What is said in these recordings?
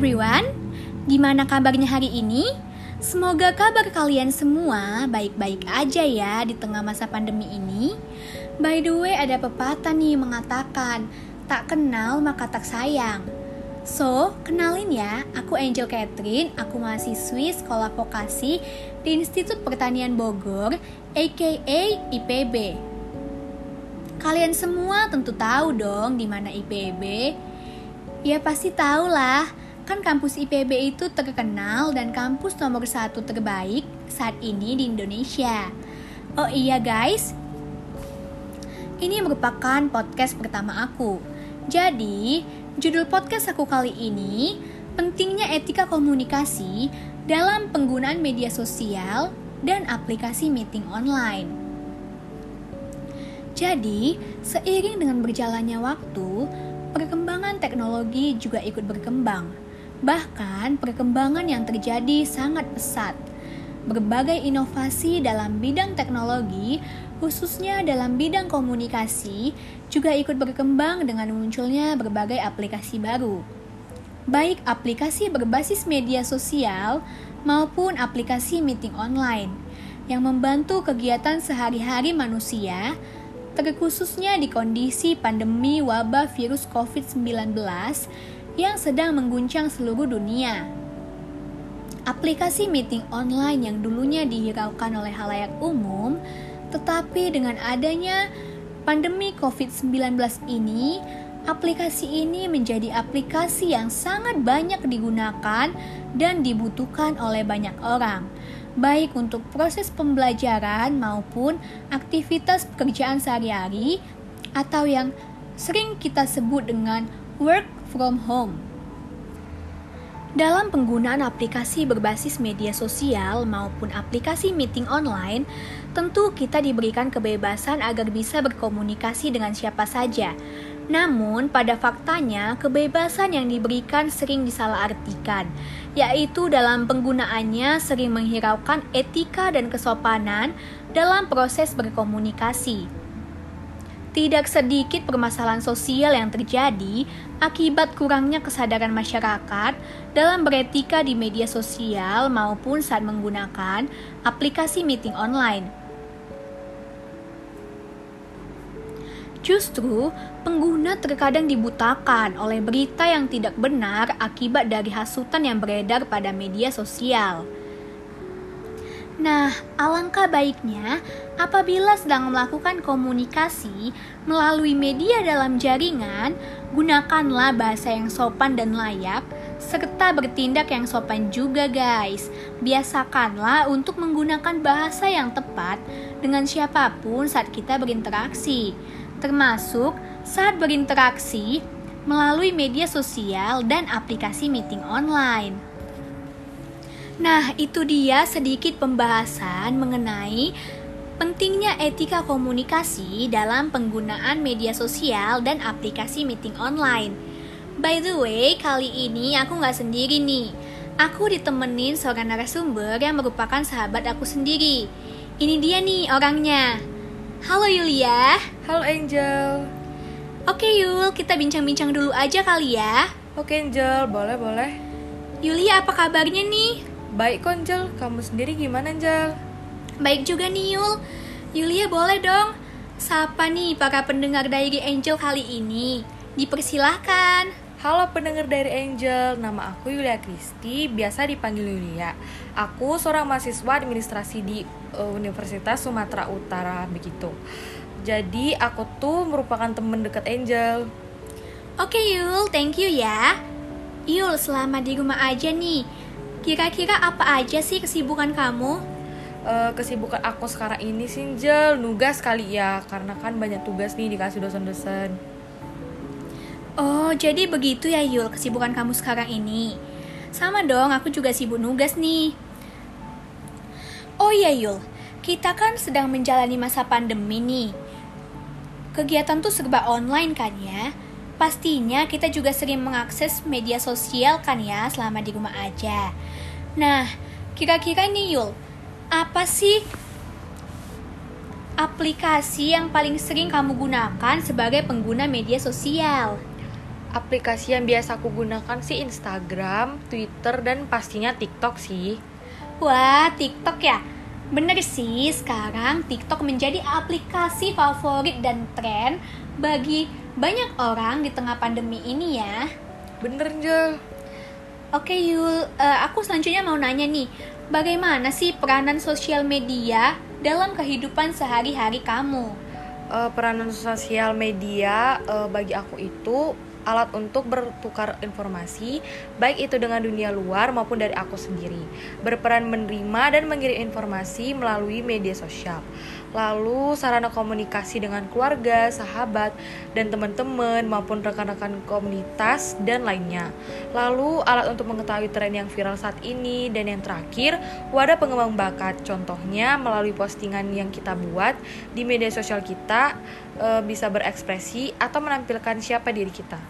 everyone, gimana kabarnya hari ini? Semoga kabar kalian semua baik-baik aja ya di tengah masa pandemi ini. By the way, ada pepatah nih mengatakan, tak kenal maka tak sayang. So, kenalin ya, aku Angel Catherine, aku mahasiswi sekolah vokasi di Institut Pertanian Bogor, aka IPB. Kalian semua tentu tahu dong di mana IPB. Ya pasti tahu lah, kan kampus IPB itu terkenal dan kampus nomor satu terbaik saat ini di Indonesia. Oh iya guys, ini merupakan podcast pertama aku. Jadi, judul podcast aku kali ini pentingnya etika komunikasi dalam penggunaan media sosial dan aplikasi meeting online. Jadi, seiring dengan berjalannya waktu, perkembangan teknologi juga ikut berkembang. Bahkan, perkembangan yang terjadi sangat pesat. Berbagai inovasi dalam bidang teknologi, khususnya dalam bidang komunikasi, juga ikut berkembang dengan munculnya berbagai aplikasi baru. Baik aplikasi berbasis media sosial maupun aplikasi meeting online yang membantu kegiatan sehari-hari manusia terkhususnya di kondisi pandemi wabah virus COVID-19 yang sedang mengguncang seluruh dunia. Aplikasi meeting online yang dulunya dihiraukan oleh halayak umum, tetapi dengan adanya pandemi COVID-19 ini, aplikasi ini menjadi aplikasi yang sangat banyak digunakan dan dibutuhkan oleh banyak orang baik untuk proses pembelajaran maupun aktivitas pekerjaan sehari-hari atau yang sering kita sebut dengan work from home. Dalam penggunaan aplikasi berbasis media sosial maupun aplikasi meeting online, tentu kita diberikan kebebasan agar bisa berkomunikasi dengan siapa saja. Namun, pada faktanya, kebebasan yang diberikan sering disalahartikan yaitu dalam penggunaannya sering menghiraukan etika dan kesopanan dalam proses berkomunikasi. Tidak sedikit permasalahan sosial yang terjadi akibat kurangnya kesadaran masyarakat dalam beretika di media sosial maupun saat menggunakan aplikasi meeting online. Justru, pengguna terkadang dibutakan oleh berita yang tidak benar akibat dari hasutan yang beredar pada media sosial. Nah, alangkah baiknya apabila sedang melakukan komunikasi melalui media dalam jaringan, gunakanlah bahasa yang sopan dan layak, serta bertindak yang sopan juga, guys. Biasakanlah untuk menggunakan bahasa yang tepat dengan siapa pun saat kita berinteraksi termasuk saat berinteraksi melalui media sosial dan aplikasi meeting online. Nah, itu dia sedikit pembahasan mengenai pentingnya etika komunikasi dalam penggunaan media sosial dan aplikasi meeting online. By the way, kali ini aku nggak sendiri nih. Aku ditemenin seorang narasumber yang merupakan sahabat aku sendiri. Ini dia nih orangnya. Halo Yulia. Halo Angel. Oke Yul, kita bincang-bincang dulu aja kali ya. Oke Angel, boleh boleh. Yulia apa kabarnya nih? Baik kok Angel, kamu sendiri gimana Angel? Baik juga nih Yul. Yulia boleh dong Sapa nih para pendengar dari Angel kali ini Dipersilahkan Halo pendengar dari Angel, nama aku Yulia Kristi, biasa dipanggil Yulia. Aku seorang mahasiswa administrasi di uh, Universitas Sumatera Utara begitu. Jadi aku tuh merupakan temen deket Angel. Oke Yul, thank you ya. Yul, selama di rumah aja nih, kira-kira apa aja sih kesibukan kamu? Uh, kesibukan aku sekarang ini sih Angel, nugas kali ya, karena kan banyak tugas nih dikasih dosen-dosen. Oh, jadi begitu ya Yul kesibukan kamu sekarang ini. Sama dong, aku juga sibuk nugas nih. Oh iya Yul, kita kan sedang menjalani masa pandemi nih. Kegiatan tuh serba online kan ya? Pastinya kita juga sering mengakses media sosial kan ya selama di rumah aja. Nah, kira-kira nih Yul, apa sih aplikasi yang paling sering kamu gunakan sebagai pengguna media sosial? Aplikasi yang biasa aku gunakan sih Instagram, Twitter, dan pastinya TikTok sih. Wah, TikTok ya? Bener sih, sekarang TikTok menjadi aplikasi favorit dan tren bagi banyak orang di tengah pandemi ini ya. Bener, Jel. Oke Yul, uh, aku selanjutnya mau nanya nih, bagaimana sih peranan sosial media dalam kehidupan sehari-hari kamu? Uh, peranan sosial media uh, bagi aku itu alat untuk bertukar informasi, baik itu dengan dunia luar maupun dari aku sendiri. Berperan menerima dan mengirim informasi melalui media sosial. Lalu sarana komunikasi dengan keluarga, sahabat, dan teman-teman maupun rekan-rekan komunitas dan lainnya. Lalu alat untuk mengetahui tren yang viral saat ini dan yang terakhir, wadah pengembang bakat. Contohnya melalui postingan yang kita buat di media sosial kita e, bisa berekspresi atau menampilkan siapa diri kita.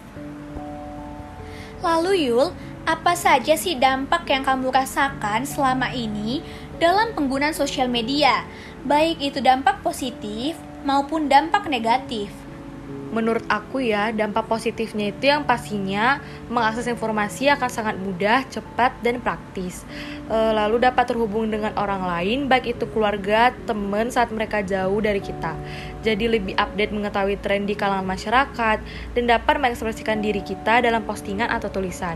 Lalu Yul, apa saja sih dampak yang kamu rasakan selama ini dalam penggunaan sosial media? baik itu dampak positif maupun dampak negatif. Menurut aku ya, dampak positifnya itu yang pastinya mengakses informasi akan sangat mudah, cepat, dan praktis. E, lalu dapat terhubung dengan orang lain, baik itu keluarga, teman saat mereka jauh dari kita. Jadi lebih update mengetahui tren di kalangan masyarakat dan dapat mengekspresikan diri kita dalam postingan atau tulisan.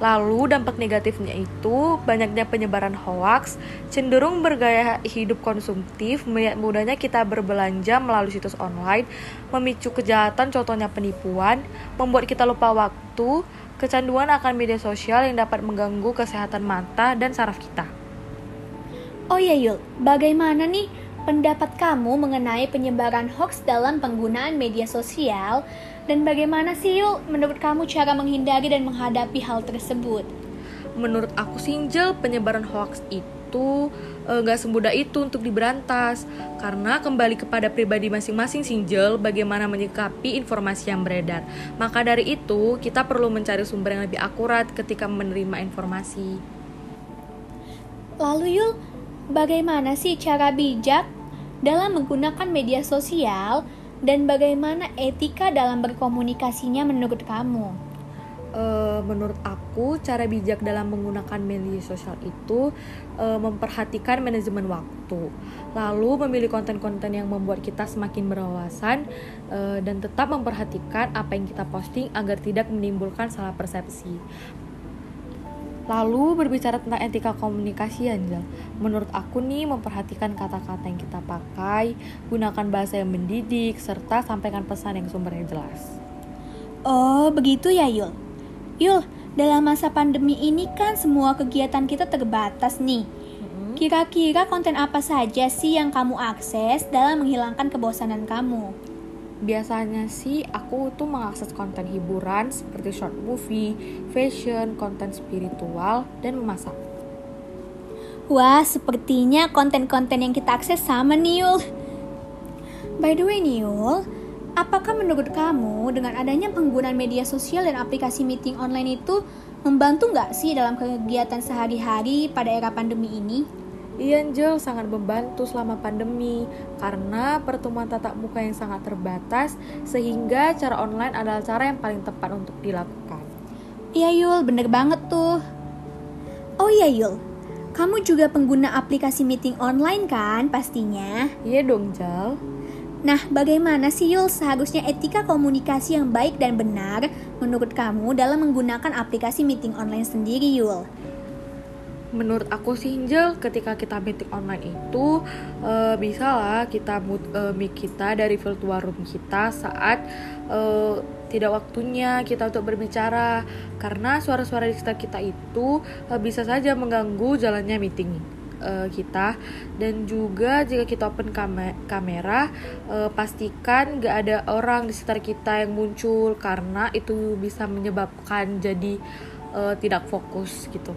Lalu dampak negatifnya itu banyaknya penyebaran hoaks, cenderung bergaya hidup konsumtif, mudahnya kita berbelanja melalui situs online, memicu kejahatan contohnya penipuan, membuat kita lupa waktu, kecanduan akan media sosial yang dapat mengganggu kesehatan mata dan saraf kita. Oh ya Yul, bagaimana nih pendapat kamu mengenai penyebaran hoax dalam penggunaan media sosial dan bagaimana sih yuk menurut kamu cara menghindari dan menghadapi hal tersebut? Menurut aku Sinjel, penyebaran hoax itu nggak e, semudah itu untuk diberantas karena kembali kepada pribadi masing-masing Sinjel bagaimana menyikapi informasi yang beredar. Maka dari itu kita perlu mencari sumber yang lebih akurat ketika menerima informasi. Lalu Yul, bagaimana sih cara bijak dalam menggunakan media sosial dan bagaimana etika dalam berkomunikasinya menurut kamu? Uh, menurut aku cara bijak dalam menggunakan media sosial itu uh, memperhatikan manajemen waktu, lalu memilih konten-konten yang membuat kita semakin berwawasan uh, dan tetap memperhatikan apa yang kita posting agar tidak menimbulkan salah persepsi. Lalu berbicara tentang etika komunikasi Anjel Menurut aku nih memperhatikan kata-kata yang kita pakai Gunakan bahasa yang mendidik Serta sampaikan pesan yang sumbernya jelas. Oh begitu ya Yul? Yul, dalam masa pandemi ini kan semua kegiatan kita terbatas nih. Kira-kira konten apa saja sih yang kamu akses dalam menghilangkan kebosanan kamu? Biasanya sih aku tuh mengakses konten hiburan seperti short movie, fashion, konten spiritual, dan memasak. Wah, sepertinya konten-konten yang kita akses sama nih Yul. By the way nih Yul, apakah menurut kamu dengan adanya penggunaan media sosial dan aplikasi meeting online itu membantu nggak sih dalam kegiatan sehari-hari pada era pandemi ini? Iya Angel sangat membantu selama pandemi karena pertemuan tatap muka yang sangat terbatas sehingga cara online adalah cara yang paling tepat untuk dilakukan. Iya Yul, bener banget tuh. Oh iya Yul, kamu juga pengguna aplikasi meeting online kan pastinya? Iya dong Jal. Nah, bagaimana sih Yul seharusnya etika komunikasi yang baik dan benar menurut kamu dalam menggunakan aplikasi meeting online sendiri Yul? Menurut aku sih Angel ketika kita meeting online itu uh, bisa lah kita mood, uh, mic kita dari virtual room kita saat uh, tidak waktunya kita untuk berbicara karena suara-suara di sekitar kita itu uh, bisa saja mengganggu jalannya meeting kita dan juga jika kita open kam kamera pastikan gak ada orang di sekitar kita yang muncul karena itu bisa menyebabkan jadi uh, tidak fokus gitu.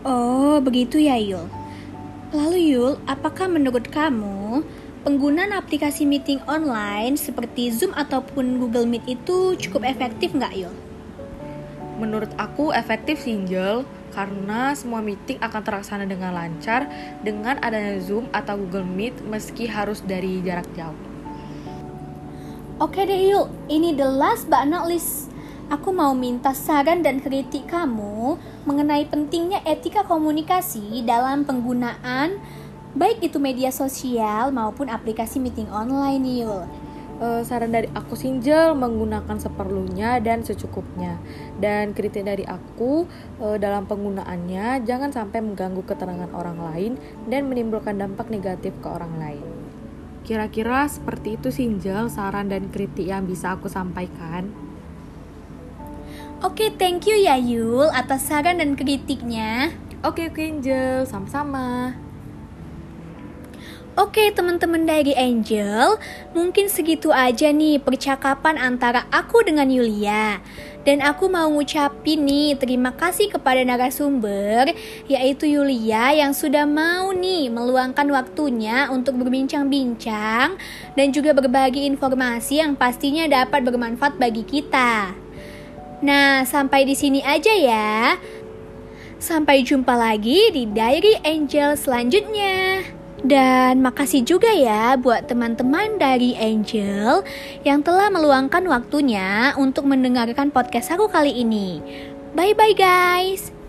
Oh, begitu ya Yul. Lalu Yul, apakah menurut kamu penggunaan aplikasi meeting online seperti Zoom ataupun Google Meet itu cukup efektif nggak Yul? Menurut aku efektif sih Angel, karena semua meeting akan terlaksana dengan lancar dengan adanya Zoom atau Google Meet meski harus dari jarak jauh. Oke deh yuk, ini the last but not least. Aku mau minta saran dan kritik kamu mengenai pentingnya etika komunikasi dalam penggunaan baik itu media sosial maupun aplikasi meeting online Yul. Uh, saran dari aku Sinjel menggunakan seperlunya dan secukupnya dan kritik dari aku uh, dalam penggunaannya jangan sampai mengganggu keterangan orang lain dan menimbulkan dampak negatif ke orang lain. Kira-kira seperti itu Sinjel saran dan kritik yang bisa aku sampaikan. Oke, thank you ya Yul atas saran dan kritiknya. Oke, oke Angel, sama-sama. Oke teman-teman dari Angel, mungkin segitu aja nih percakapan antara aku dengan Yulia. Dan aku mau ngucapin nih terima kasih kepada narasumber yaitu Yulia yang sudah mau nih meluangkan waktunya untuk berbincang-bincang dan juga berbagi informasi yang pastinya dapat bermanfaat bagi kita. Nah, sampai di sini aja ya. Sampai jumpa lagi di Diary Angel selanjutnya. Dan makasih juga ya buat teman-teman dari Angel yang telah meluangkan waktunya untuk mendengarkan podcast aku kali ini. Bye bye guys.